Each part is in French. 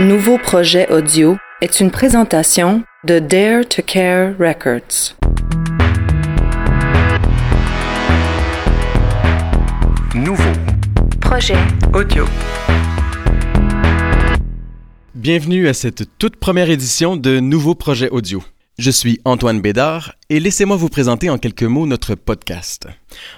Nouveau projet audio est une présentation de Dare to Care Records. Nouveau Projet audio. Bienvenue à cette toute première édition de Nouveau Projet Audio. Je suis Antoine Bédard et laissez-moi vous présenter en quelques mots notre podcast.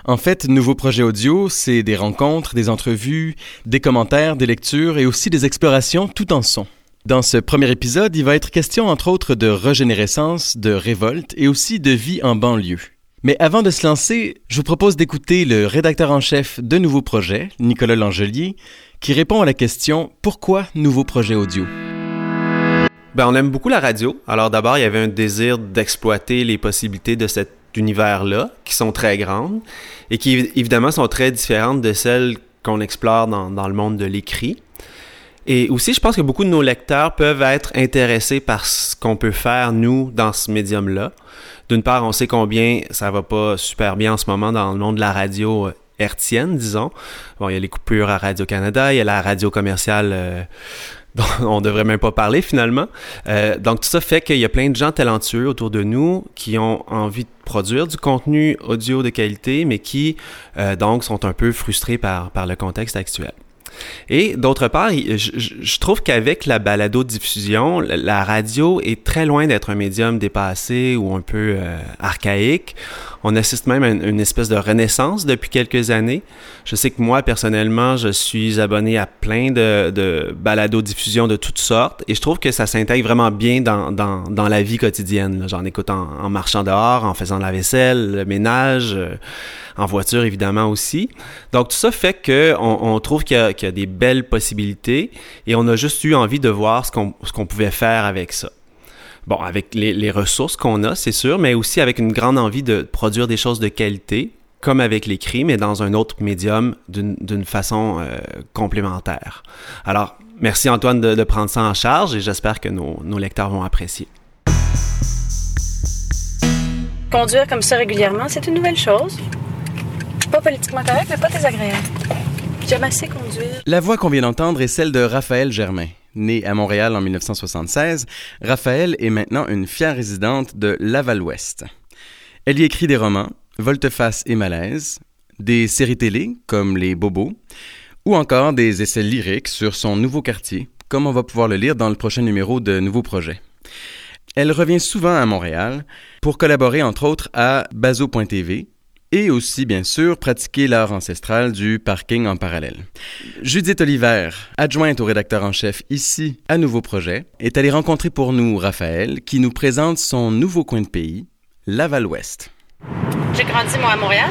En fait, Nouveau Projet Audio, c'est des rencontres, des entrevues, des commentaires, des lectures et aussi des explorations tout en son. Dans ce premier épisode, il va être question entre autres de régénérescence, de révolte et aussi de vie en banlieue. Mais avant de se lancer, je vous propose d'écouter le rédacteur en chef de Nouveau Projet, Nicolas Langelier, qui répond à la question Pourquoi Nouveau Projet Audio? Ben, on aime beaucoup la radio. Alors d'abord, il y avait un désir d'exploiter les possibilités de cet univers-là, qui sont très grandes et qui évidemment sont très différentes de celles qu'on explore dans, le monde de l'écrit. Et aussi, je pense que beaucoup de nos lecteurs peuvent être intéressés par ce qu'on peut faire, nous, dans ce médium-là. D'une part, on sait combien ça va pas super bien en ce moment dans le monde de la radio euh, hertzienne, disons. Bon, il y a les coupures à Radio-Canada, il y a la radio commerciale euh, dont on devrait même pas parler finalement. Euh, donc tout ça fait qu'il y a plein de gens talentueux autour de nous qui ont envie de produire du contenu audio de qualité, mais qui euh, donc sont un peu frustrés par, le contexte actuel. Et d'autre part, je, je trouve qu'avec la balado-diffusion, la radio est très loin d'être un médium dépassé ou un peu euh, archaïque. On assiste même à une, espèce de renaissance depuis quelques années. Je sais que moi, personnellement, je suis abonné à plein de, de balado-diffusion de toutes sortes et je trouve que ça s'intègre vraiment bien dans, la vie quotidienne. J'en écoute en, en, marchant dehors, en faisant la vaisselle, le ménage, euh, en voiture évidemment aussi. Donc tout ça fait que on, on trouve qu'il y, a des belles possibilités et on a juste eu envie de voir ce qu'on pouvait faire avec ça. Bon, avec les, les ressources qu'on a, c'est sûr, mais aussi avec une grande envie de produire des choses de qualité, comme avec l'écrit, mais dans un autre médium d'une façon euh, complémentaire. Alors, merci Antoine de, de, prendre ça en charge et j'espère que nos, nos lecteurs vont apprécier. Conduire comme ça régulièrement, c'est une nouvelle chose. Pas politiquement correct, mais pas désagréable. J'aime assez conduire. La voix qu'on vient d'entendre est celle de Raphaël Germain. Née à Montréal en 1976, Raphaël est maintenant une fière résidente de Laval-Ouest. Elle y écrit des romans, Volte-face et Malaise, des séries télé comme Les Bobos, ou encore des essais lyriques sur son nouveau quartier, comme on va pouvoir le lire dans le prochain numéro de Nouveau Projet. Elle revient souvent à Montréal pour collaborer entre autres à Bazo.tv, et aussi, bien sûr, pratiquer l'art ancestral du parking en parallèle. Judith Oliver, adjointe au rédacteur en chef ici à Nouveau Projet, est allée rencontrer pour nous Raphaël, qui nous présente son nouveau coin de pays, Laval-Ouest. J'ai grandi, moi, à Montréal.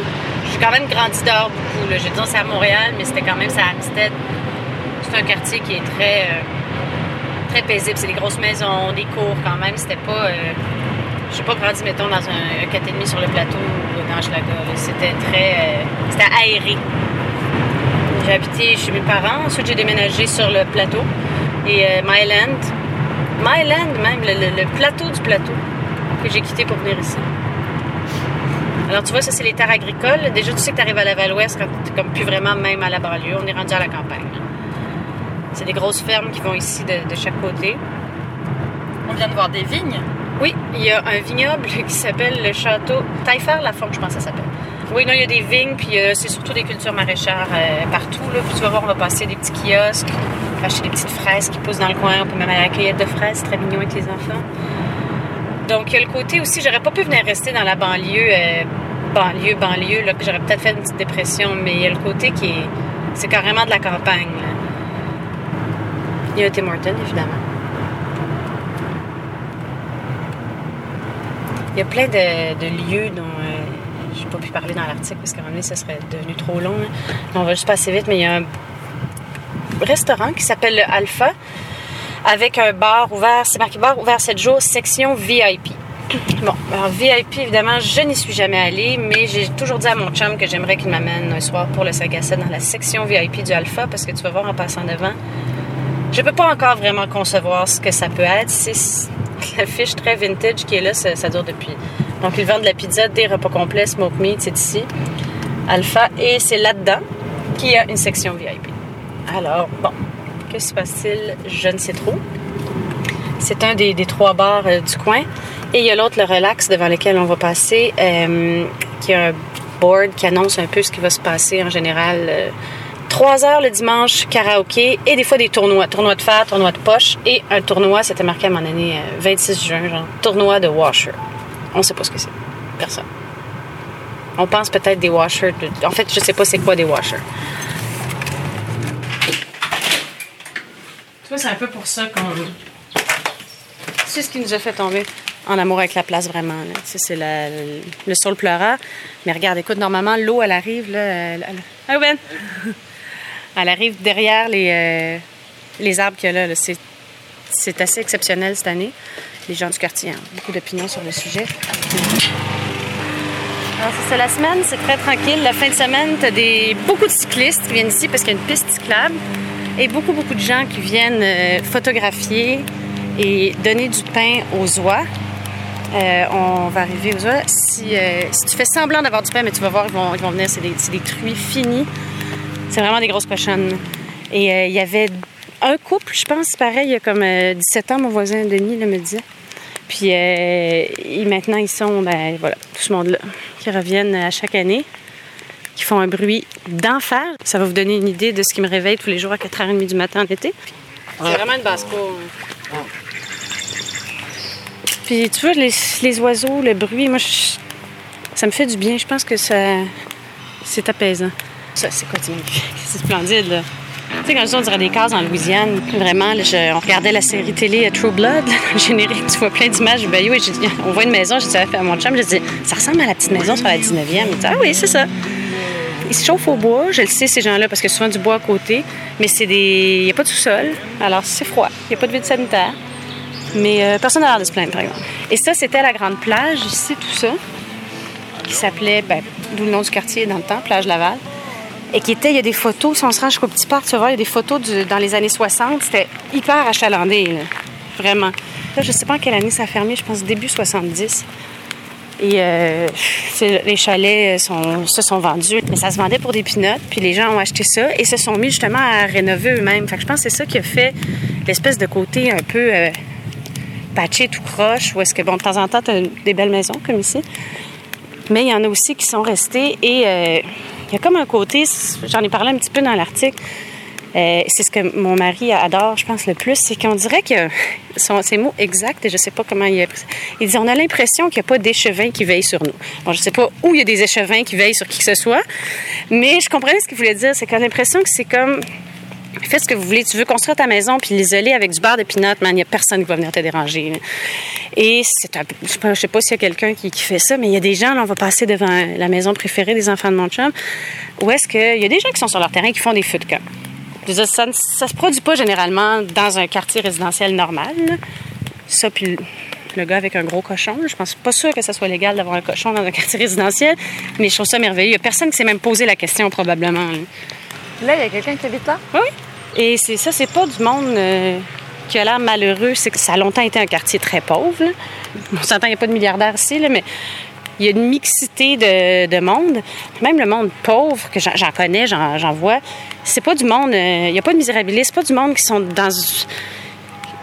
J'ai quand même grandi dehors beaucoup. Là. Je dis c'est à Montréal, mais c'était quand même ça à Amstead. C'est un quartier qui est très, euh, très paisible. C'est des grosses maisons, des cours quand même. C'était pas... Euh, j'ai pas grandi, mettons, dans un, un 4,5 sur le plateau ou dans Schlaga. C'était très... Euh, c'était aéré. J'ai habité chez mes parents. Ensuite, j'ai déménagé sur le plateau. Et euh, Myland, Myland même, le, plateau du plateau que j'ai quitté pour venir ici. Alors, tu vois, ça, c'est les terres agricoles. Déjà, tu sais que tu arrives à Laval-Ouest quand tu comme plus vraiment même à la banlieue. On est rendu à la campagne. C'est des grosses fermes qui vont ici de chaque côté. On vient de voir des vignes. Oui, il y a un vignoble qui s'appelle le château Taillefer-la-Forge, je pense que ça s'appelle? Oui, non, il y a des vignes, puis euh, c'est surtout des cultures maraîchères euh, partout. Là. Puis tu vas voir, on va passer des petits kiosques, acheter des petites fraises qui poussent dans le coin. On peut même aller à la cueillette de fraises, très mignon avec les enfants. Donc, il y a le côté aussi, j'aurais pas pu venir rester dans la banlieue, euh, banlieue, banlieue, là, que j'aurais peut-être fait une petite dépression, mais il y a le côté qui est, c'est carrément de la campagne. Il y a un Tim Hortons, évidemment. Il y a plein de, lieux dont euh, je n'ai pas pu parler dans l'article parce qu'à un moment donné, ça serait devenu trop long. Là. On va juste passer vite, mais il y a un restaurant qui s'appelle le Alpha avec un bar ouvert, c'est marqué bar ouvert 7 jours, section VIP. Bon, alors VIP, évidemment, je n'y suis jamais allée, mais j'ai toujours dit à mon chum que j'aimerais qu'il m'amène un soir pour le 5 à 7 dans la section VIP du Alpha parce que tu vas voir en passant devant. Je peux pas encore vraiment concevoir ce que ça peut être. l'affiche très vintage qui est là, ça, dure depuis. Donc, ils vendent de la pizza, des repas complets, smoke meat, c'est ici. Alpha. Et c'est là-dedans qu'il y a une section VIP. Alors, bon, Que se passe-t-il? Je ne sais trop. C'est un des, des trois bars euh, du coin. Et il y a l'autre, le Relax, devant lequel on va passer, euh, qui a un board qui annonce un peu ce qui va se passer en général. euh, Trois heures le dimanche, karaoké et des fois des tournois. Tournoi de fer, tournoi de poche et un tournoi, c'était marqué à mon année euh, 26 juin, genre tournoi de washer. On sait pas ce que c'est. Personne. On pense peut-être des washers. de- En fait, je sais pas c'est quoi des washers. Tu vois, c'est un peu pour ça qu'on. C'est ce qui nous a fait tomber en amour avec la place, vraiment. C'est la- le, le sol pleura. Mais regarde, écoute, normalement, l'eau, elle arrive, là. Elle, elle- Ben! Elle arrive derrière les, euh, les arbres qu'il y a là. C'est, c'est assez exceptionnel cette année. Les gens du quartier ont beaucoup d'opinions sur le sujet. Alors, c'est ça, la semaine, c'est très tranquille. La fin de semaine, tu as des, beaucoup de cyclistes qui viennent ici parce qu'il y a une piste cyclable et beaucoup, beaucoup de gens qui viennent euh, photographier et donner du pain aux oies. Euh, on va arriver aux oies. Si, si tu fais semblant d'avoir du pain, mais tu vas voir, ils vont, ils vont venir. C'est des, c'est des truies finies. C'est vraiment des grosses cochonnes. Et euh, il y avait un couple, je pense, pareil, il y a comme euh, 17 ans, mon voisin Denis là, me disait. Puis euh, et maintenant, ils sont, ben, voilà, tout ce monde-là, qui reviennent à chaque année, qui font un bruit d'enfer. Ça va vous donner une idée de ce qui me réveille tous les jours à 4h30 du matin en été. C'est vraiment une basse-cour. Puis tu vois, les, les oiseaux, le bruit, moi, je- ça me fait du bien. Je pense que ça, c'est apaisant. Ça, c'est quoi, C'est splendide, là. Tu sais, quand je dis on dirait des cases en Louisiane, vraiment, je- on regardait la série télé euh, True Blood, le générique, tu vois plein d'images du bayou, et dit, on voit une maison, j'ai dit à mon chum, j'ai dit, ça ressemble à la petite maison sur la 19e. Il dit, ah oui, c'est ça. Ils se chauffent au bois, je le sais, ces gens-là, parce que souvent du bois à côté, mais c'est des. Il n'y a pas de sous-sol, alors c'est froid, il n'y a pas de vide sanitaire. Mais euh, personne n'a l'air de se plaindre, par exemple. Et ça, c'était la grande plage, ici, tout ça, qui s'appelait, ben, d'où le nom du quartier dans le temps, Plage Laval. Et qui était, il y a des photos, si on se rend jusqu'au petit parc, tu voir, il y a des photos dans les années 60. C'était hyper achalandé, là. vraiment. Là, je sais pas en quelle année ça a fermé, je pense début 70. Et euh, les chalets sont, se sont vendus. Mais ça se vendait pour des pinottes, puis les gens ont acheté ça et se sont mis justement à rénover eux-mêmes. Fait que je pense que c'est ça qui a fait l'espèce de côté un peu euh, patché tout croche, où est-ce que, bon, de temps en temps, tu as des belles maisons comme ici. Mais il y en a aussi qui sont restés et euh, il y a comme un côté, j'en ai parlé un petit peu dans l'article, euh, c'est ce que mon mari adore, je pense, le plus, c'est qu'on dirait que son, ses mots exacts, et je sais pas comment il a pris il dit on a l'impression qu'il n'y a pas d'échevins qui veillent sur nous. Bon, je sais pas où il y a des échevins qui veillent sur qui que ce soit, mais je comprenais ce qu'il voulait dire, c'est qu'on a l'impression que c'est comme Fais ce que vous voulez. Tu veux construire ta maison puis l'isoler avec du beurre de pinot, man, il n'y a personne qui va venir te déranger. Et c'est un je sais pas, je sais pas s'il y a quelqu'un qui, qui fait ça, mais il y a des gens, là, on va passer devant la maison préférée des enfants de mon chum, où est-ce qu'il y a des gens qui sont sur leur terrain qui font des feux de camp. Ça, ne- ça se produit pas généralement dans un quartier résidentiel normal. là. Ça, puis le- gars avec un gros cochon. Je pense pas sûr que ça soit légal d'avoir un cochon dans un quartier résidentiel, mais je trouve ça merveilleux. Il y a personne qui s'est même posé la question, probablement. là. Là, il y a quelqu'un qui habite là? Oui. Et c'est ça, c'est pas du monde euh, qui a l'air malheureux. C'est que ça a longtemps été un quartier très pauvre. On s'entend, il n'y a pas de milliardaires ici, mais il y a une mixité de, de monde. Même le monde pauvre, que j'en connais, j'en vois, c'est pas du monde. euh, Il n'y a pas de misérabilistes, c'est pas du monde qui sont dans.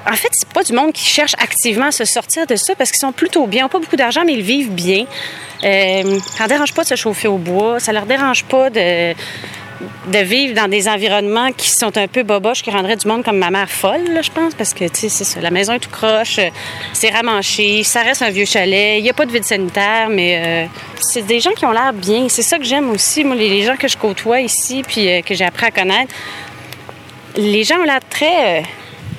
En fait, c'est pas du monde qui cherche activement à se sortir de ça parce qu'ils sont plutôt bien. Ils n'ont pas beaucoup d'argent, mais ils vivent bien. Euh, ça leur dérange pas de se chauffer au bois. Ça leur dérange pas de de vivre dans des environnements qui sont un peu boboches, qui rendraient du monde comme ma mère folle, là, je pense, parce que, tu sais, la maison est tout croche, euh, c'est ramanché, ça reste un vieux chalet, il n'y a pas de vide sanitaire, mais euh, c'est des gens qui ont l'air bien. C'est ça que j'aime aussi, moi, les, gens que je côtoie ici, puis euh, que j'ai appris à connaître. Les gens ont l'air très...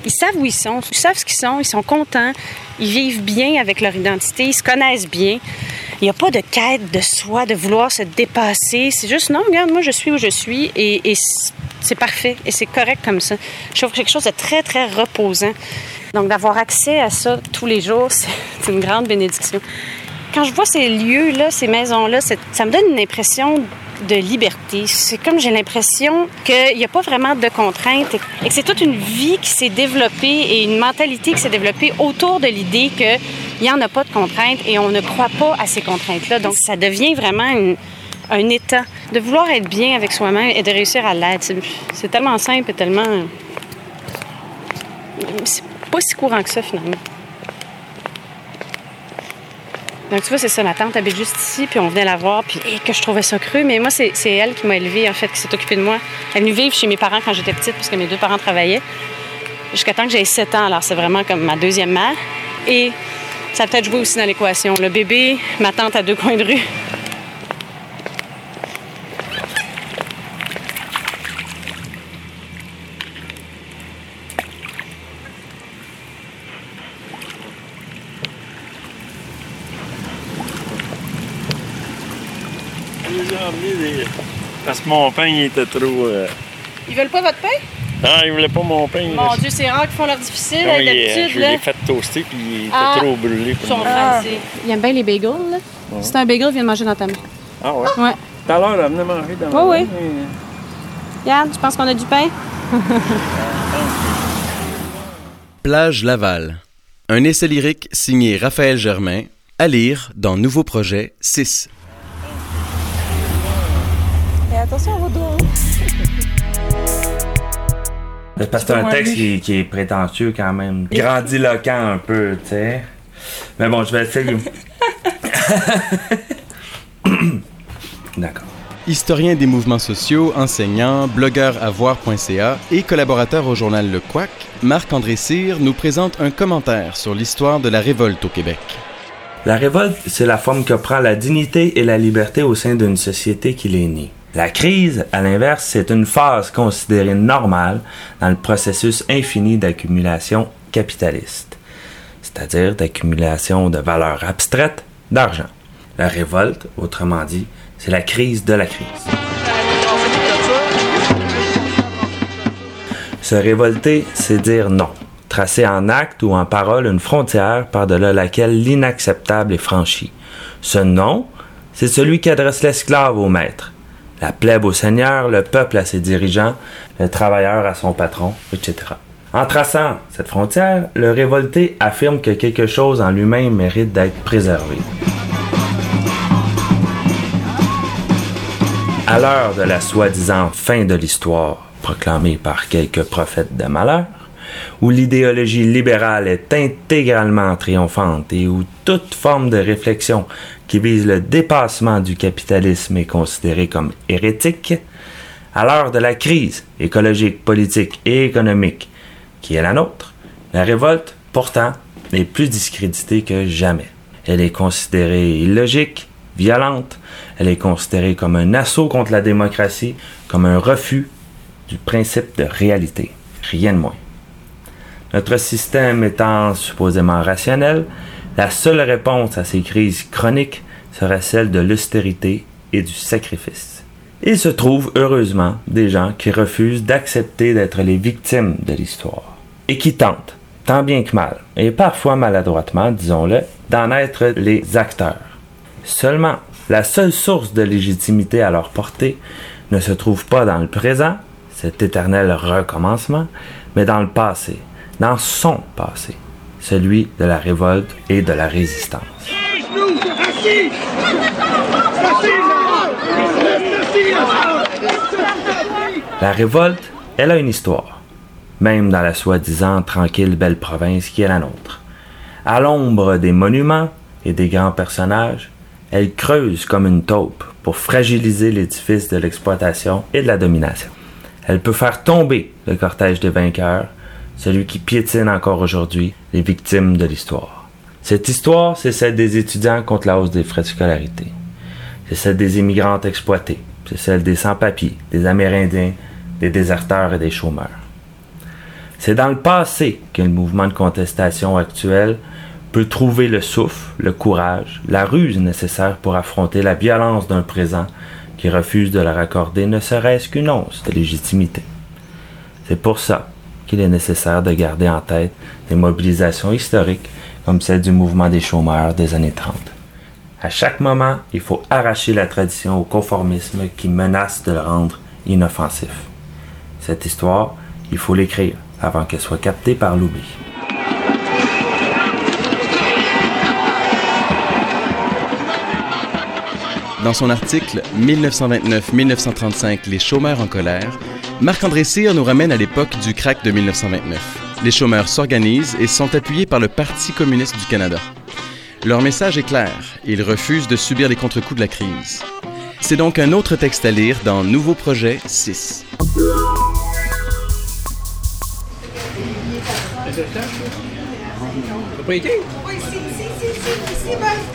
ils savent où ils sont, ils savent ce qu'ils sont, ils sont contents, ils vivent bien avec leur identité, ils se connaissent bien. Il n'y a pas de quête de soi, de vouloir se dépasser. C'est juste, non, regarde, moi, je suis où je suis et, et c'est parfait et c'est correct comme ça. Je trouve quelque chose de très, très reposant. Donc, d'avoir accès à ça tous les jours, c'est une grande bénédiction. Quand je vois ces lieux-là, ces maisons-là, ça me donne une impression de liberté. C'est comme j'ai l'impression qu'il n'y a pas vraiment de contraintes et que c'est toute une vie qui s'est développée et une mentalité qui s'est développée autour de l'idée qu'il n'y en a pas de contraintes et on ne croit pas à ces contraintes-là. Donc, ça devient vraiment un état de vouloir être bien avec soi-même et de réussir à l'être. C'est tellement simple et tellement c'est pas si courant que ça, finalement. Donc, tu vois, c'est ça. Ma tante habite juste ici, puis on venait la voir, puis et que je trouvais ça cru. Mais moi, c'est elle qui m'a élevée, en fait, qui s'est occupée de moi. Elle est venue vivre chez mes parents quand j'étais petite, parce que mes deux parents travaillaient. Jusqu'à temps que j'aie 7 ans. Alors, c'est vraiment comme ma deuxième mère. Et ça a peut-être joué aussi dans l'équation. Le bébé, ma tante à deux coins de rue. Je les ai emmenés des- parce que mon pain il était trop. euh, Ils veulent pas votre pain? Ah, il voulait pas mon pain. Mon Dieu, c'est rare qu'ils font leur difficile. Non, il est- D'habitude, je l'ai fait toaster puis il était Ah. trop brûlé ils sont fancy. Ils aiment bien les bagels, là. C'est un bagel, viens de manger dans ta main. Ah ouais? Ouais. Tout à l'heure, elle venait manger dans Oui, ma oui. main, Yann, tu penses qu'on a du pain? Plage Laval. Un essai lyrique signé Raphaël Germain, à lire dans Nouveau Projet 6. Attention à vos dos. C'est parce que c'est un texte qui, qui est prétentieux quand même. Grandiloquent un peu, tu sais. Mais bon, je vais essayer. D'accord. Historien des mouvements sociaux, enseignant, blogueur à voir.ca et collaborateur au journal Le Quack, Marc-André Cyr nous présente un commentaire sur l'histoire de la révolte au Québec. La révolte, c'est la forme que prend la dignité et la liberté au sein d'une société qui l'est née. La crise, à l'inverse, c'est une phase considérée normale dans le processus infini d'accumulation capitaliste, c'est-à-dire d'accumulation de valeurs abstraites d'argent. La révolte, autrement dit, c'est la crise de la crise. Se révolter, c'est dire non. Tracer en acte ou en parole une frontière par-delà laquelle l'inacceptable est franchi. Ce non, c'est celui qui adresse l'esclave au maître, la plèbe au seigneur, le peuple à ses dirigeants, le travailleur à son patron, etc. En traçant cette frontière, le révolté affirme que quelque chose en lui-même mérite d'être préservé. À l'heure de la soi-disant fin de l'histoire, proclamée par quelques prophètes de malheur, où l'idéologie libérale est intégralement triomphante et où toute forme de réflexion qui vise le dépassement du capitalisme est considérée comme hérétique, à l'heure de la crise écologique, politique et économique qui est la nôtre, la révolte, pourtant, est plus discréditée que jamais. Elle est considérée illogique, violente, elle est considérée comme un assaut contre la démocratie, comme un refus du principe de réalité, rien de moins. Notre système étant supposément rationnel, la seule réponse à ces crises chroniques serait celle de l'austérité et du sacrifice. Il se trouve heureusement des gens qui refusent d'accepter d'être les victimes de l'histoire et qui tentent, tant bien que mal, et parfois maladroitement, disons-le, d'en être les acteurs. Seulement, la seule source de légitimité à leur portée ne se trouve pas dans le présent, cet éternel recommencement, mais dans le passé, dans son passé, celui de la révolte et de la résistance. La révolte, elle a une histoire, même dans la soi-disant tranquille belle province qui est la nôtre. À l'ombre des monuments et des grands personnages, elle creuse comme une taupe pour fragiliser l'édifice de l'exploitation et de la domination. Elle peut faire tomber le cortège des vainqueurs, celui qui piétine encore aujourd'hui les victimes de l'histoire. Cette histoire, c'est celle des étudiants contre la hausse des frais de scolarité. C'est celle des immigrantes exploitées. C'est celle des sans-papiers, des Amérindiens, des déserteurs et des chômeurs. C'est dans le passé que le mouvement de contestation actuel peut trouver le souffle, le courage, la ruse nécessaire pour affronter la violence d'un présent qui refuse de leur accorder ne serait-ce qu'une once de légitimité. C'est pour ça qu'il est nécessaire de garder en tête des mobilisations historiques comme celle du mouvement des chômeurs des années 30. À chaque moment, il faut arracher la tradition au conformisme qui menace de le rendre inoffensif. Cette histoire, il faut l'écrire avant qu'elle soit captée par l'oubli. Dans son article 1929-1935, Les chômeurs en colère, Marc-André Cyr nous ramène à l'époque du crack de 1929. Les chômeurs s'organisent et sont appuyés par le Parti communiste du Canada. Leur message est clair, ils refusent de subir les contre-coups de la crise. C'est donc un autre texte à lire dans Nouveau projet 6. Oui, ici, ici, ici, ici, ici,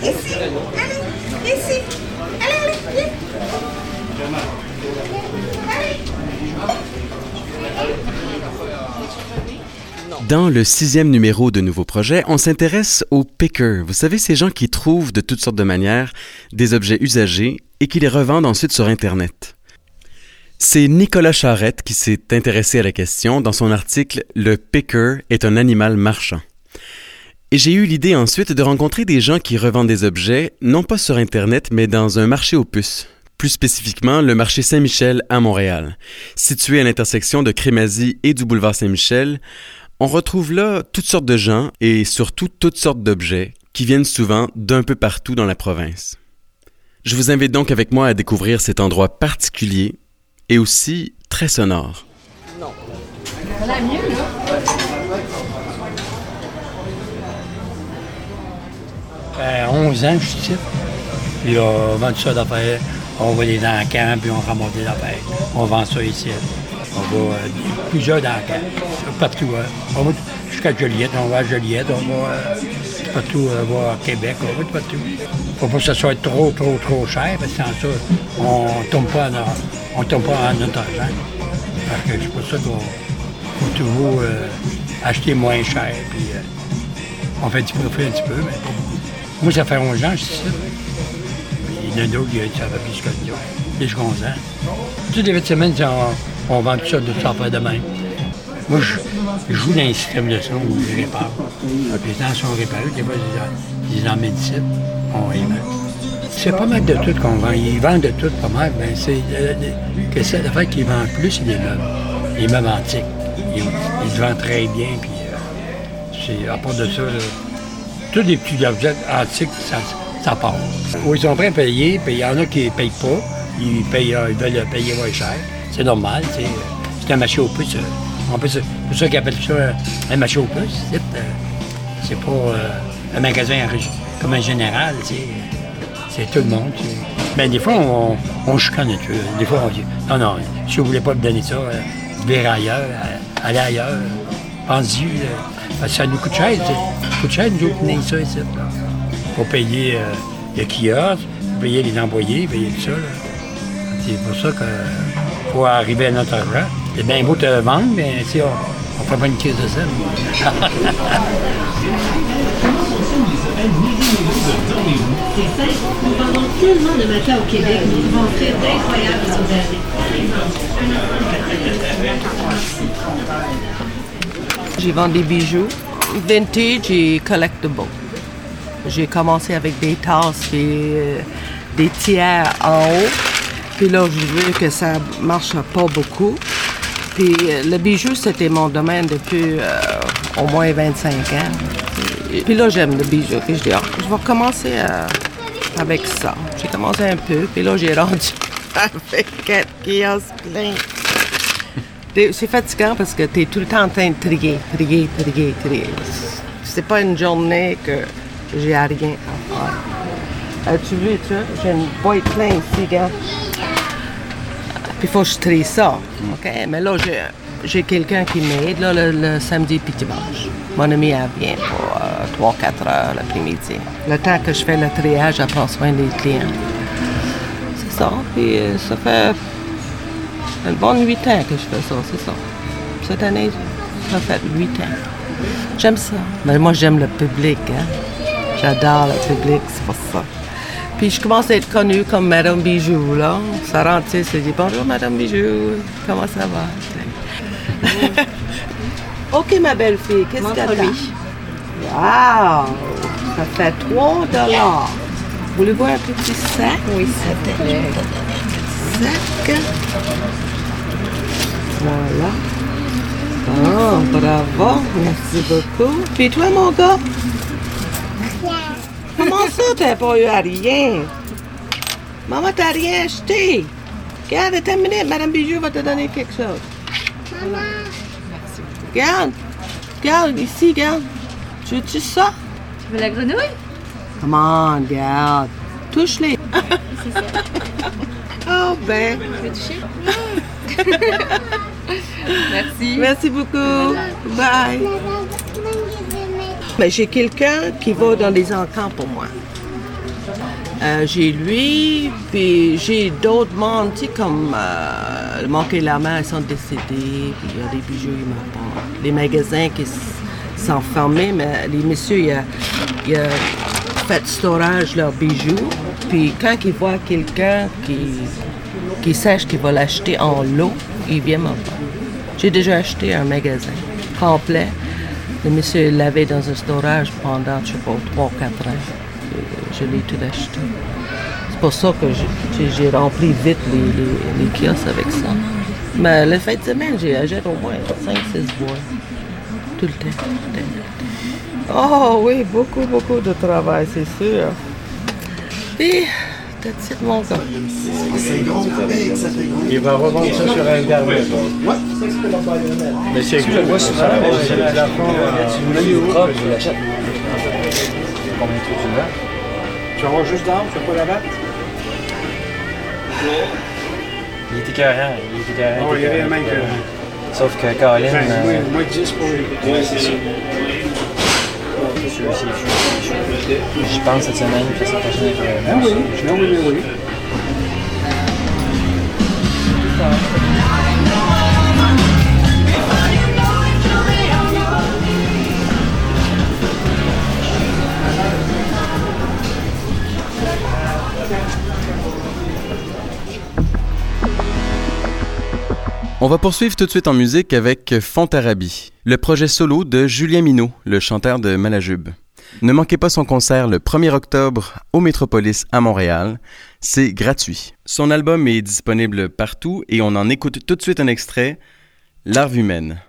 ici, allez, ici, allez, allez, Dans le sixième numéro de Nouveau Projet, on s'intéresse aux pickers. Vous savez, ces gens qui trouvent de toutes sortes de manières des objets usagés et qui les revendent ensuite sur Internet. C'est Nicolas Charette qui s'est intéressé à la question dans son article Le picker est un animal marchand. Et j'ai eu l'idée ensuite de rencontrer des gens qui revendent des objets, non pas sur Internet, mais dans un marché aux puces. Plus spécifiquement, le marché Saint-Michel à Montréal. Situé à l'intersection de Crémazie et du boulevard Saint-Michel, on retrouve là toutes sortes de gens et surtout toutes sortes d'objets qui viennent souvent d'un peu partout dans la province. Je vous invite donc avec moi à découvrir cet endroit particulier et aussi très sonore. Non. mieux, là. 11 ans, je suis. Puis on vend ça d'affaires. On va aller dans le camp, puis on ramasse des affaires. On vend ça ici. On va euh, plusieurs dans camp. Partout. Hein. On va jusqu'à Joliette. On va à Joliette. On va euh, partout. On va à Québec. On va partout. Faut pas que ça soit trop, trop, trop cher, parce que sans ça, on tombe pas on tombe pas en notre argent. Parce que c'est pour ça qu'on faut toujours euh, acheter moins cher. Puis, euh, on fait petit profit un petit peu, mais. Moi, ça fait 11 ans, ça. Il y en a d'autres qui ça fait plus que nous, plus 11 ans. Toutes les 8 semaines, on, on vend tout ça de ça de même. Moi, je, joue dans un système de son où je répare. Les gens sont réparés, des fois, ils en médecine, on les met. C'est pas mal de tout qu'on vend. Ils vendent de tout pas mal, mais c'est euh, que c'est la fait qu'ils vendent plus, c'est des meubles. Les meubles antiques. Ils, vendent très bien, puis euh, c'est à part de ça, tous les petits objets antiques, ça, passe. ils sont prêts à payer, puis il y en a qui ne payent pas. Ils, payent, euh, ils veulent payer moins cher. C'est normal, c'est un marché au plus. c'est pour ça qu'ils appellent ça un marché au plus. C'est pas un magasin comme un général, c'est tout le monde. Mais des fois, on, on chicane Des fois, on dit non, non, si vous voulez pas me donner ça, euh, ailleurs, euh, allez ailleurs, pensez-y. Euh, ça nous coûte cher. Ça coûte cher, nous autres, ça ici. Pour payer euh, le kiosque, payer les employés, payer tout ça. C'est pour ça qu'il faut arriver à notre argent. C'est bien beau te vendre, mais si on ne fait pas une crise de simple. Nous vendons tellement de matelas au Québec, nous devons offrir d'incroyables J'ai vendu des bijoux vintage et collectible. J'ai commencé avec des tasses et euh, des tiers en haut. Puis là, je veux que ça marche pas beaucoup. Puis euh, le bijou, c'était mon domaine depuis euh, au moins 25 ans. Puis là, j'aime le bijou. Puis je dis, ah, je vais commencer euh, avec ça. J'ai commencé un peu, puis là, j'ai rendu avec quatre kiosques pleins. C'est fatigant parce que tu es tout le temps en train de trier, trier, trier, trier. C'est pas une journée que j'ai rien à faire. As-tu vu, tu J'ai une boîte pleine ici, gars. Puis il faut que je trie ça. OK? Mais là, j'ai quelqu'un qui m'aide le, le, samedi puis dimanche. Mon ami, elle vient pour 3-4 euh, heures l'après-midi. Le temps que je fais le triage, elle prend soin des clients. C'est ça. Puis euh, ça fait une bonne 8 ans que je fais ça, c'est ça. Cette année, ça fait 8 ans. J'aime ça. Mais moi, j'aime le public. Hein? J'adore le public, c'est pour ça. Puis je commence à être connue comme Madame Bijou, là. Ça rentre, tu sais, dit bonjour Madame Bijou, comment ça va? OK, ma belle-fille, qu'est-ce que t'as? Wow! Ça fait 3 dollars. Voulez-vous un petit sac? Oui, s'il te plaît. Sac. Voilà. Oh, bravo. Merci beaucoup. Puis toi, mon gars? Comment ça, t'as pas eu à rien? Maman t'a rien acheté. Regarde, attends une minute, Madame Bijou va te donner quelque chose. Maman. Regarde. regarde, ici, regarde. Tu veux-tu ça? Tu veux la grenouille? Come on, regarde. Touche-les. C'est ça. Oh, ben. Tu veux toucher? Merci. Merci beaucoup. Bye. Ben, j'ai quelqu'un qui va dans les encans pour moi. Euh, j'ai lui, puis j'ai d'autres mondes, tu sais, comme euh, manquer la main, ils sont décédés, puis il y a des bijoux, ils m'apportent. Les magasins qui sont fermés, mais les messieurs, il y storage leurs bijoux, puis quand ils voient quelqu'un qui, qui sache qu'il va l'acheter en lot, ils viennent m'en. J'ai déjà acheté un magasin complet. Le monsieur l'avait dans un storage pendant, je sais pas, 3 ou 4 ans. Et Je l'ai tout acheté. C'est pour ça que j'ai- rempli vite les, les- les kiosques avec ça. Mais le fin de semaine, j'ai achète au moins 5-6 bois. Tout le temps. tout le temps. Oh oui, beaucoup, beaucoup de travail, c'est sûr. That's it, mon gars. Il va revendre ça sur Internet. Ouais. Mais c'est que je vois souvent, mais à la fin, tu veux propre, tu l'achètes. Combien tu vas juste d'arbre, tu vas pas la battre? Il était écœurant, il était. Oh, il est réellement écœurant. Sauf que Colin. Ben, euh, moi, moi, 10 pour lui. Ouais, c'est ça. J'y pense cette semaine, puis cette prochaine. Ah oui, ah oui, oui, oui. On va poursuivre tout de suite en musique avec Fontarabie, le projet solo de Julien Minot, le chanteur de Malajube. Ne manquez pas son concert le 1er octobre au Métropolis à Montréal. C'est gratuit. Son album est disponible partout et on en écoute tout de suite un extrait, Larve humaine.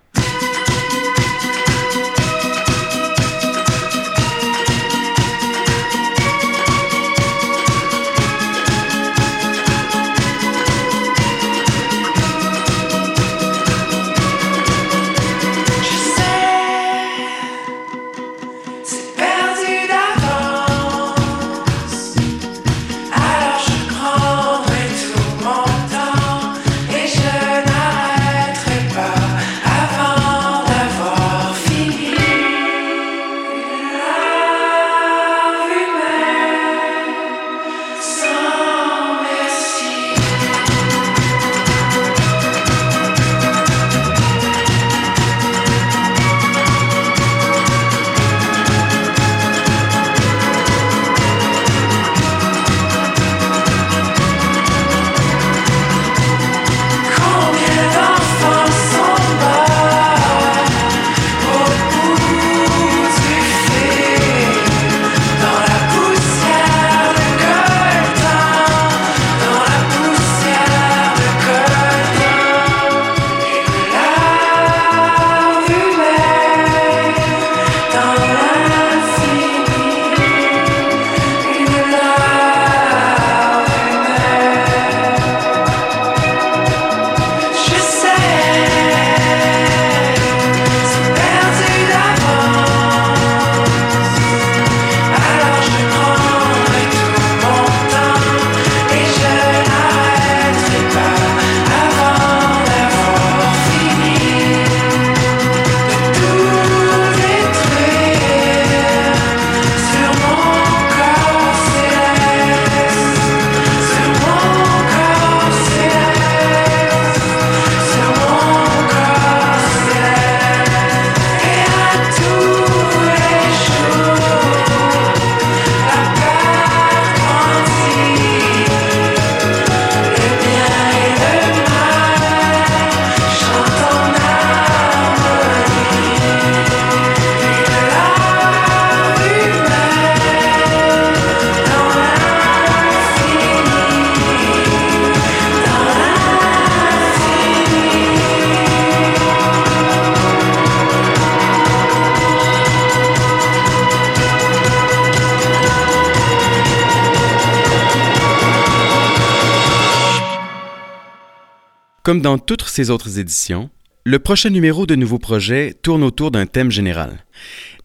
Comme dans toutes ses autres éditions, Le prochain numéro de Nouveau Projet tourne autour d'un thème général.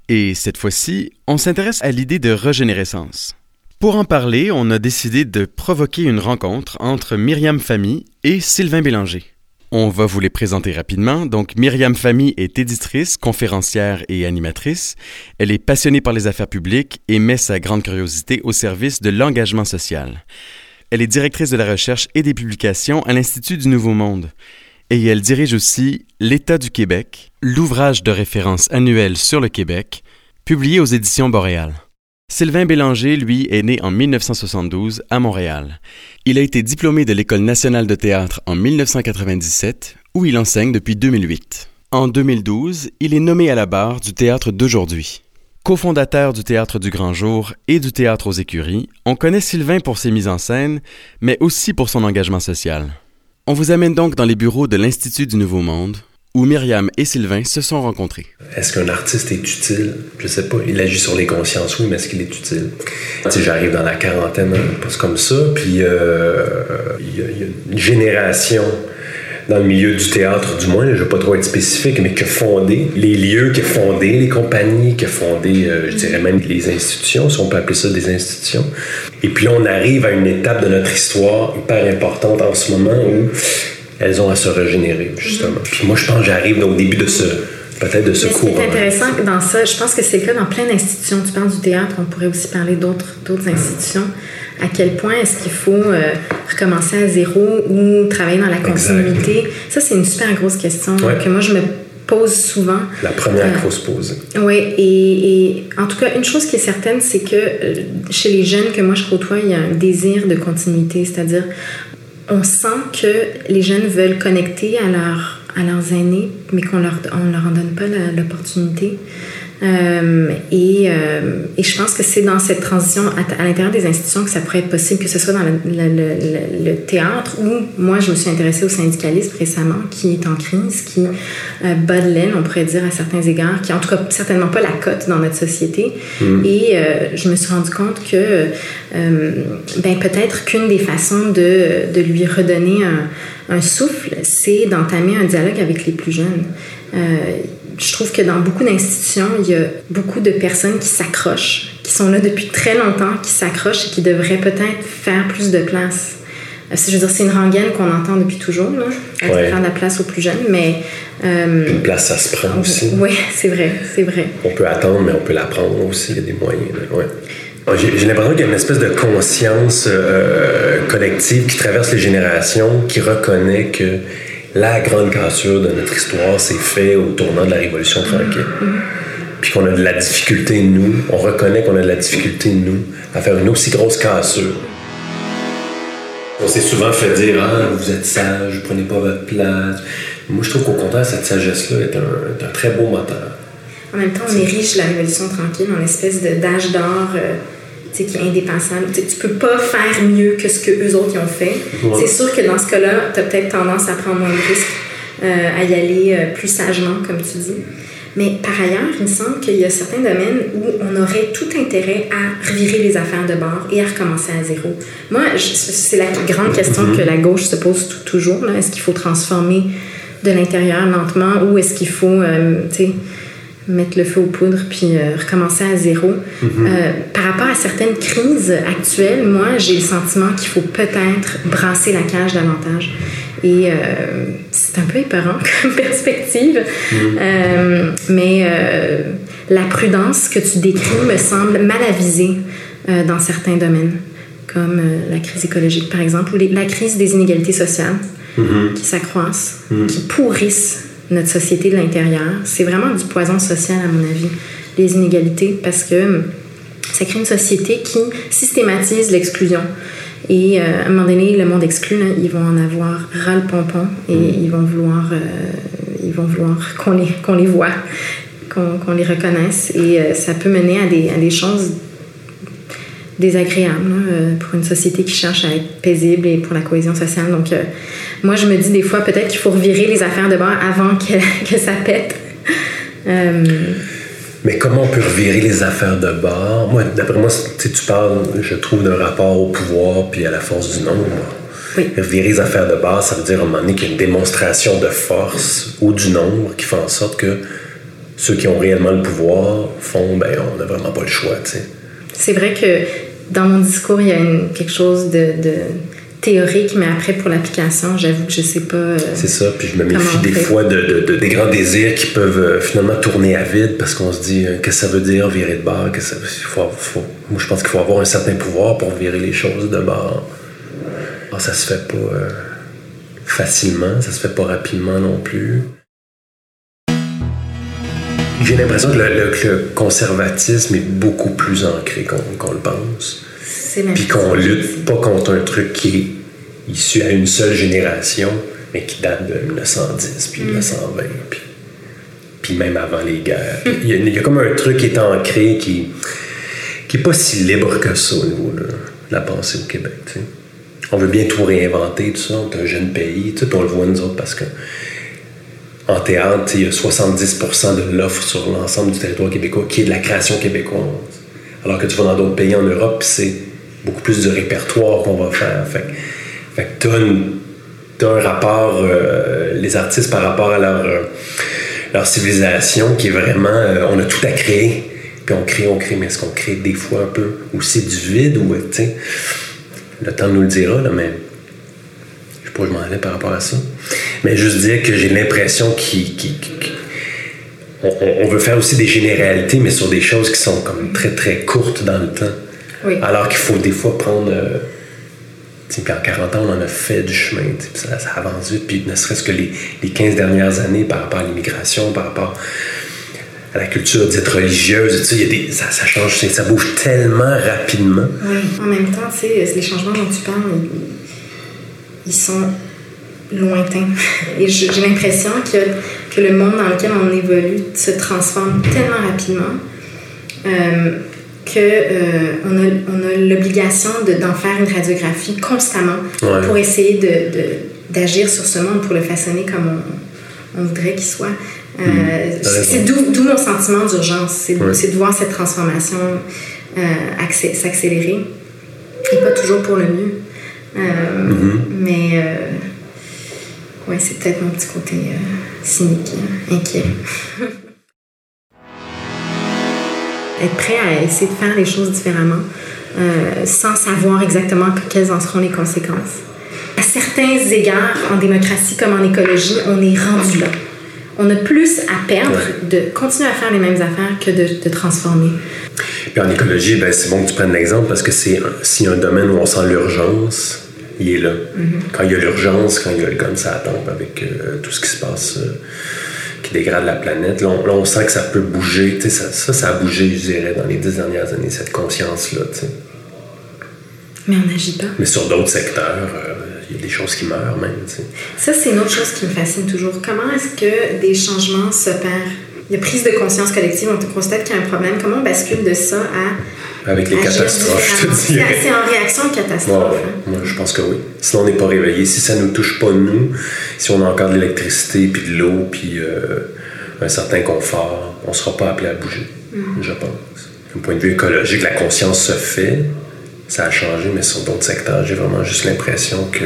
Et cette fois-ci, on s'intéresse à l'idée de régénérescence. Pour en parler, on a décidé de provoquer une rencontre entre Myriam Famille et Sylvain Bélanger. On va vous les présenter rapidement. Donc, Myriam Famille est éditrice, conférencière et animatrice. Elle est passionnée par les affaires publiques et met sa grande curiosité au service de l'engagement social. Elle est directrice de la recherche et des publications à l'Institut du Nouveau Monde. Et elle dirige aussi L'État du Québec, l'ouvrage de référence annuel sur le Québec, publié aux éditions Boréal. Sylvain Bélanger, lui, est né en 1972 à Montréal. Il a été diplômé de l'École nationale de théâtre en 1997, où il enseigne depuis 2008. En 2012, il est nommé à la barre du théâtre d'aujourd'hui. Cofondateur du Théâtre du Grand Jour et du Théâtre aux Écuries, on connaît Sylvain pour ses mises en scène, mais aussi pour son engagement social. On vous amène donc dans les bureaux de l'Institut du Nouveau Monde, où Myriam et Sylvain se sont rencontrés. Est-ce qu'un artiste est utile? Je sais pas. Il agit sur les consciences, oui, mais est-ce qu'il est utile? Sais, j'arrive dans la quarantaine, un poste comme ça, puis euh, il y a une génération dans le milieu du théâtre, du moins, je ne veux pas trop être spécifique, mais qui a fondé les lieux, qui a fondé les compagnies, qui a fondé, euh, je dirais même les institutions, si on peut appeler ça des institutions. Et puis là, on arrive à une étape de notre histoire hyper importante en ce moment où elles ont à se régénérer, justement. Puis moi, je pense que j'arrive au début de ce, peut-être de ce Mais ce qui cours. est intéressant dans ça, je pense que c'est le cas dans plein d'institutions. Tu parles du théâtre, on pourrait aussi parler d'autres d'autres institutions. À quel point est-ce qu'il faut euh, recommencer à zéro ou travailler dans la continuité? Ça, c'est une super grosse question Ouais. que moi, je me pose souvent. La première Euh, qu'il faut se poser. Oui, et, et en tout cas, une chose qui est certaine, c'est que euh, chez les jeunes que moi je côtoie, il y a un désir de continuité, c'est-à-dire on sent que les jeunes veulent connecter à, leur, à leurs aînés, mais qu'on leur, on leur en donne pas l'opportunité. Euh, et, euh, et je pense que c'est dans cette transition à, à l'intérieur des institutions que ça pourrait être possible, que ce soit dans le, le- le- le théâtre ou moi je me suis intéressée au syndicalisme récemment qui est en crise, qui euh, bat de l'aile, on pourrait dire à certains égards, qui en tout cas certainement pas la cote dans notre société. Mm. Et euh, je me suis rendu compte que ben, peut-être qu'une des façons de, de lui redonner un, un souffle, c'est d'entamer un dialogue avec les plus jeunes. Euh, je trouve que dans beaucoup d'institutions, il y a beaucoup de personnes qui s'accrochent, qui sont là depuis très longtemps, qui s'accrochent et qui devraient peut-être faire plus de place. Euh, Je veux dire, c'est une rengaine qu'on entend depuis toujours, là, à Ouais. faire de la place aux plus jeunes, mais... euh, Une place, ça se prend aussi. oui, c'est vrai, c'est vrai. On peut attendre, mais on peut la prendre aussi. Il y a des moyens. ouais. J'ai j'ai l'impression qu'il y a une espèce de conscience euh, collective qui traverse les générations, qui reconnaît que la grande cassure de notre histoire s'est faite au tournant de la Révolution tranquille. Puis qu'on a de la difficulté, nous, on reconnaît qu'on a de la difficulté, nous, à faire une aussi grosse cassure. On s'est souvent fait dire Ah, vous êtes sage, vous prenez pas votre place. Moi, je trouve qu'au contraire, cette sagesse-là est un, très beau moteur. En même temps, on érige la Révolution tranquille en espèce de- d'âge d'or euh, qui est indépassable. Tu tu peux pas faire mieux que ce que eux autres y ont fait. Ouais. C'est sûr que dans ce cas-là, tu as peut-être tendance à prendre moins de risques, euh, à y aller euh, plus sagement, comme tu dis. Mais par ailleurs, il me semble qu'il y a certains domaines où on aurait tout intérêt à revirer les affaires de bord et à recommencer à zéro. Moi, c'est la grande question Mhm. que la gauche se pose tout- toujours. Est-ce qu'il faut transformer de l'intérieur lentement ou est-ce qu'il faut, euh, mettre le feu aux poudres puis euh, recommencer à zéro. Mhm. Euh, par rapport à certaines crises actuelles, moi, j'ai le sentiment qu'il faut peut-être brasser la cage davantage. Et euh, c'est un peu épeurant comme perspective, Euh, mais la prudence que tu décris me semble mal avisée dans certains domaines, comme la crise écologique, par exemple, ou les- la crise des inégalités sociales Mhm. qui s'accroissent, Mhm. qui pourrissent notre société de l'intérieur. C'est vraiment du poison social, à mon avis, les inégalités, parce que hum, ça crée une société qui systématise l'exclusion. Et euh, à un moment donné, le monde exclu, là, ils vont en avoir ras le pompon et ils vont vouloir, euh, ils vont vouloir qu'on les, qu'on les voit, qu'on qu'on les reconnaisse. Et euh, ça peut mener à des, à des choses désagréable là, euh, pour une société qui cherche à être paisible et pour la cohésion sociale. Donc, euh, moi, je me dis des fois, peut-être qu'il faut revirer les affaires de bord avant que, que ça pète. Euh, Mais comment on peut revirer les affaires de bord? Moi, d'après moi, tu parles, je trouve, d'un rapport au pouvoir puis à la force du nombre. Virer les affaires de base, ça veut dire à un moment donné qu'il y a une démonstration de force ou du nombre qui fait en sorte que ceux qui ont réellement le pouvoir font, ben, on n'a vraiment pas le choix, tu sais. C'est vrai que dans mon discours, il y a une- quelque chose de, de théorique, mais après, pour l'application, j'avoue que je sais pas. euh, C'est ça, puis je me méfie des fois de, de- de- des grands désirs qui peuvent euh, finalement tourner à vide parce qu'on se dit euh, qu'est-ce que ça veut dire virer de bord, que ça- faut, faut- moi je pense qu'il faut avoir un certain pouvoir pour virer les choses de bord. Ah, ça se fait pas euh, facilement, ça se fait pas rapidement non plus. J'ai l'impression que le, le- que le conservatisme est beaucoup plus ancré qu'on le pense. Puis qu'on lutte pas contre un truc qui est issu à une seule génération, mais qui date de 1910, puis Mm. 1920, puis, puis même avant les guerres. Il y, a, il y a comme un truc qui est ancré qui, qui est pas si libre que ça au niveau de la pensée au Québec. On veut bien tout réinventer, tout ça. On est un jeune pays, puis on le voit nous autres parce que en théâtre, tu il y a 70% de l'offre sur l'ensemble du territoire québécois qui est de la création québécoise. Alors que tu vas dans d'autres pays en Europe, c'est beaucoup plus du répertoire qu'on va faire. Fait, fait que une- t'as un rapport, euh, les artistes par rapport à leur, euh, leur civilisation qui est vraiment, euh, on a tout à créer. Puis on crée, on crée, mais est-ce qu'on crée des fois un peu aussi du vide ou, tu le temps nous le dira, là, mais pas où je m'en allais par rapport à ça. Mais juste dire que j'ai l'impression qu'il- qu'il- qu'il- on, veut faire aussi des généralités, mais sur des choses qui sont comme très très courtes dans le temps. Oui. Alors qu'il faut des fois prendre. euh, puis en 40 ans, on en a fait du chemin, ça, ça avance vite. Puis ne serait-ce que les, les 15 dernières années par rapport à l'immigration, par rapport à la culture dite religieuse, y a des, ça, ça change, ça bouge tellement rapidement. Oui, en même temps, tu sais, les changements dont tu parles, ils, sont lointains. Et j'ai l'impression que, que le monde dans lequel on évolue se transforme tellement rapidement euh, que euh, on a, on a l'obligation de- d'en faire une radiographie constamment Ouais. pour essayer de- de- d'agir sur ce monde pour le façonner comme on, on voudrait qu'il soit. Euh, raison. c'est d'où mon sentiment d'urgence, c'est de- Ouais. de voir cette transformation euh, accé- s'accélérer et pas toujours pour le mieux. Euh, Mhm. Mais euh, ouais, c'est peut-être mon petit côté euh, cynique, inquiet. Être prêt à essayer de faire les choses différemment sans savoir exactement quelles en seront les conséquences. À certains égards, en démocratie comme en écologie, on est rendu là. On a plus à perdre de continuer à faire les mêmes affaires que de, de transformer. Puis en écologie, ben, c'est bon que tu prennes l'exemple parce que c'est s'il y a un domaine où on sent l'urgence, il est là. Mhm. Quand il y a l'urgence, quand il y a le gun ça tombe avec euh, tout ce qui se passe euh, qui dégrade la planète, là on, là, on sent que ça peut bouger. Ça, ça, ça a bougé, je dirais, dans les dix dernières années, cette conscience-là. Mais on n'agit pas. Mais sur d'autres secteurs, euh, il y a des choses qui meurent même. Ça, c'est une autre chose qui me fascine toujours. Comment est-ce que des changements s'opèrent? Il y a prise de conscience collective, on constate qu'il y a un problème. Comment on bascule de ça à. Avec les catastrophes, je te dirais. C'est en réaction aux catastrophes. ouais. Moi, je pense que oui. Sinon, on n'est pas réveillé. Si ça ne nous touche pas, nous, si on a encore de l'électricité, puis de l'eau, puis euh, un certain confort, on ne sera pas appelé à bouger, Mhm. je pense. D'un point de vue écologique, la conscience se fait. Ça a changé, mais sur d'autres secteurs, j'ai vraiment juste l'impression que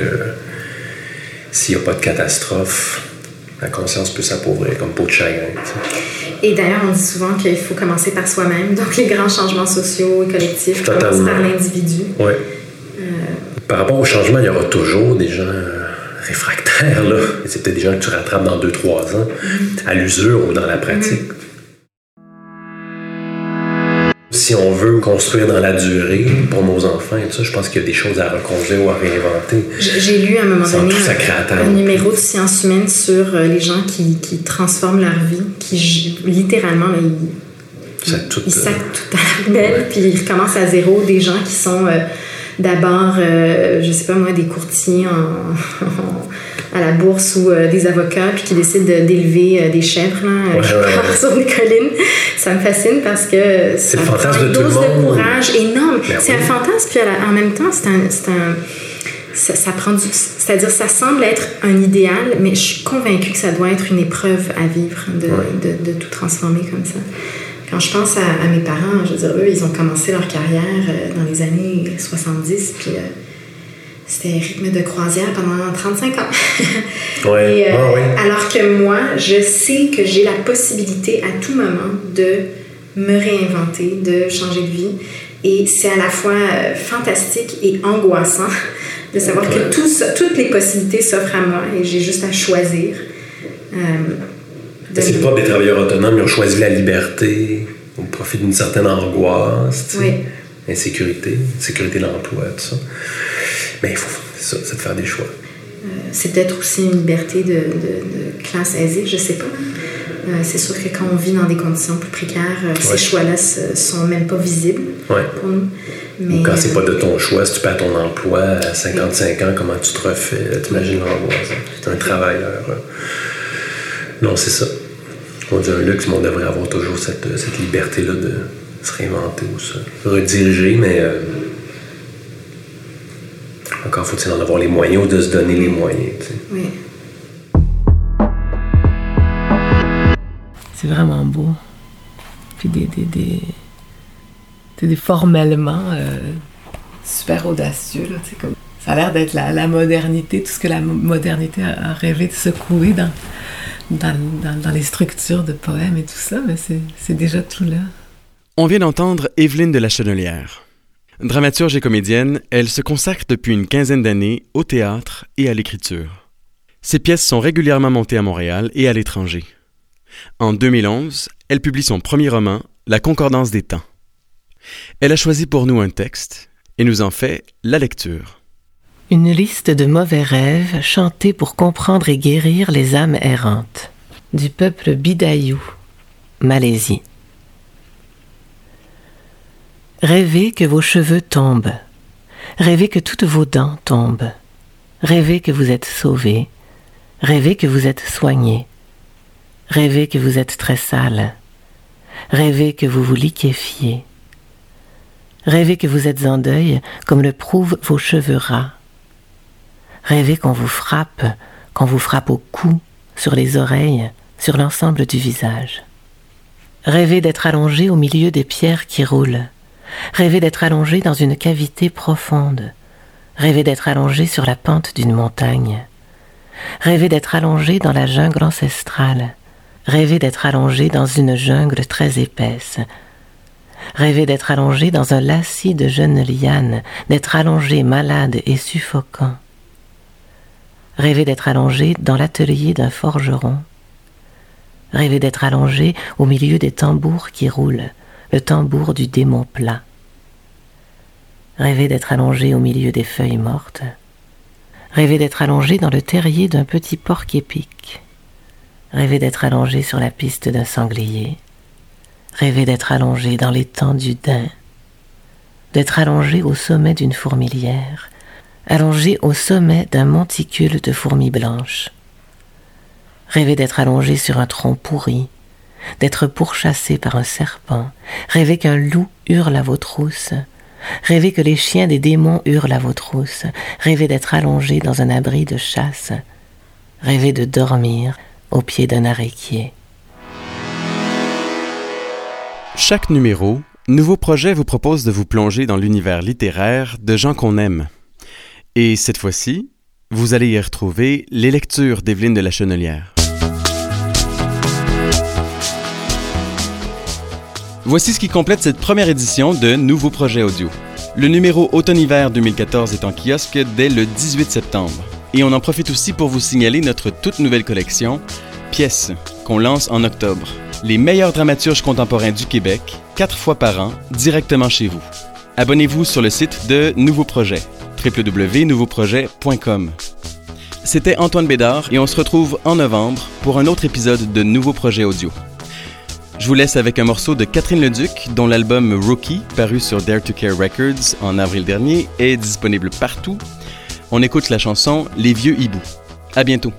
s'il n'y a pas de catastrophe, la conscience peut s'appauvrir comme peau de chagrin. Et d'ailleurs, on dit souvent qu'il faut commencer par soi-même. Donc, les grands changements sociaux et collectifs commencent par l'individu. Ouais. Euh, Par rapport au changement, il y aura toujours des gens euh, réfractaires. Là. C'est peut-être des gens que tu rattrapes dans 2-3 ans, à l'usure ou dans la pratique. Si on veut construire dans la durée pour nos enfants et tout ça, je pense qu'il y a des choses à reconduire ou à réinventer. J'ai lu à un moment donné un, numéro de sciences humaines sur euh, les gens qui, qui transforment leur vie, qui littéralement, là, ils, Ça, tout, ils euh, sacent tout à la poubelle, puis ils recommencent à zéro. Des gens qui sont euh, d'abord, euh, je sais pas moi, des courtiers en- à la bourse ou euh, des avocats, puis qui décident de- d'élever euh, des chèvres là, Ouais, quelque ouais, sur des collines. Ça me fascine parce que ça le prend fantasme une de tout le dose de courage énorme. Ben c'est oui. un fantasme, puis la- en même temps, c'est un, c'est un- ça, ça prend du. C'est-à-dire, ça semble être un idéal, mais je suis convaincue que ça doit être une épreuve à vivre, de, Ouais. de, de tout transformer comme ça. Quand je pense à, à mes parents, je veux dire, eux, ils ont commencé leur carrière euh, dans les années 70, puis euh, c'était rythme de croisière pendant 35 ans. Ouais, Et, euh, ah ouais. Alors que moi, je sais que j'ai la possibilité à tout moment de me réinventer, de changer de vie. Et c'est à la fois euh, fantastique et angoissant de savoir que tout toutes les possibilités s'offrent à moi et j'ai juste à choisir. C'est le propre des travailleurs autonomes, ils ont choisi la liberté au profit d'une certaine angoisse, tu Oui. insécurité, sécurité de l'emploi, tout ça. Mais il faut, ça, c'est de faire des choix. Euh, c'est peut-être aussi une liberté de, de- de classe aisée, je sais pas. Euh, c'est sûr que quand on vit dans des conditions plus précaires, euh, Ouais. ces choix-là ne sont même pas visibles Ouais. pour nous. Mais, Ou quand c'est pas de ton choix, si tu perds ton emploi à 55 ans, comment tu te refais? T'imagines l'angoisse. hein? C'est un travailleur. Non, c'est ça. On dit un luxe, mais on devrait avoir toujours cette, cette liberté-là de se réinventer ou se rediriger, mais euh, encore faut-il en avoir les moyens ou de se donner les moyens. tu sais. oui. C'est vraiment beau. Puis des, des, des, des, formellement euh, super audacieux. Là, tu sais, comme, ça a l'air d'être la, la modernité, tout ce que la mo- modernité a, a rêvé de secouer dans, dans, les structures de poèmes et tout ça, mais c'est déjà tout là. On vient d'entendre Evelyne de la Chenelière. Dramaturge et comédienne, elle se consacre depuis une quinzaine d'années au théâtre et à l'écriture. Ses pièces sont régulièrement montées à Montréal et à l'étranger. En 2011, elle publie son premier roman, La Concordance des temps. Elle a choisi pour nous un texte et nous en fait la lecture. Une liste de mauvais rêves chantés pour comprendre et guérir les âmes errantes. Du peuple Bidayou, Malaisie. Rêvez que vos cheveux tombent. Rêvez que toutes vos dents tombent. Rêvez que vous êtes sauvé. Rêvez que vous êtes soigné. Rêvez que vous êtes très sale. Rêvez que vous vous liquéfiez. Rêvez que vous êtes en deuil, comme le prouvent vos cheveux ras. Rêvez qu'on vous frappe, qu'on vous frappe au cou, sur les oreilles, sur l'ensemble du visage. Rêvez d'être allongé au milieu des pierres qui roulent. Rêvez d'être allongé dans une cavité profonde. Rêvez d'être allongé sur la pente d'une montagne. Rêvez d'être allongé dans la jungle ancestrale. Rêvez d'être allongé dans une jungle très épaisse. Rêvez d'être allongé dans un lacis de jeunes lianes, d'être allongé malade et suffocant. Rêvez d'être allongé dans l'atelier d'un forgeron. Rêvez d'être allongé au milieu des tambours qui roulent, le tambour du démon plat. Rêvez d'être allongé au milieu des feuilles mortes. Rêvez d'être allongé dans le terrier d'un petit porc épic. Rêvez d'être allongé sur la piste d'un sanglier. Rêvez d'être allongé dans l'étang du daim. D'être allongé au sommet d'une fourmilière. Allongé au sommet d'un monticule de fourmis blanches. Rêvez d'être allongé sur un tronc pourri. D'être pourchassé par un serpent. Rêvez qu'un loup hurle à vos trousses. Rêvez que les chiens des démons hurlent à vos trousses. Rêvez d'être allongé dans un abri de chasse. Rêvez de dormir au pied d'un aréquier. Chaque numéro, Nouveau Projet vous propose de vous plonger dans l'univers littéraire de gens qu'on aime. Et cette fois-ci, vous allez y retrouver les lectures d'Evelyne de la Chenelière. Voici ce qui complète cette première édition de Nouveau Projet Audio. Le numéro automne-hiver 2014 est en kiosque dès le 18 septembre. Et on en profite aussi pour vous signaler notre toute nouvelle collection, Pièces, qu'on lance en octobre. Les meilleurs dramaturges contemporains du Québec, quatre fois par an, directement chez vous. Abonnez-vous sur le site de Nouveau Projet, C'était Antoine Bédard et on se retrouve en novembre pour un autre épisode de Nouveau Projet Audio. Je vous laisse avec un morceau de Catherine Leduc, dont l'album Rookie, paru sur Dare to Care Records en avril dernier, est disponible partout. On écoute la chanson Les vieux hiboux. À bientôt.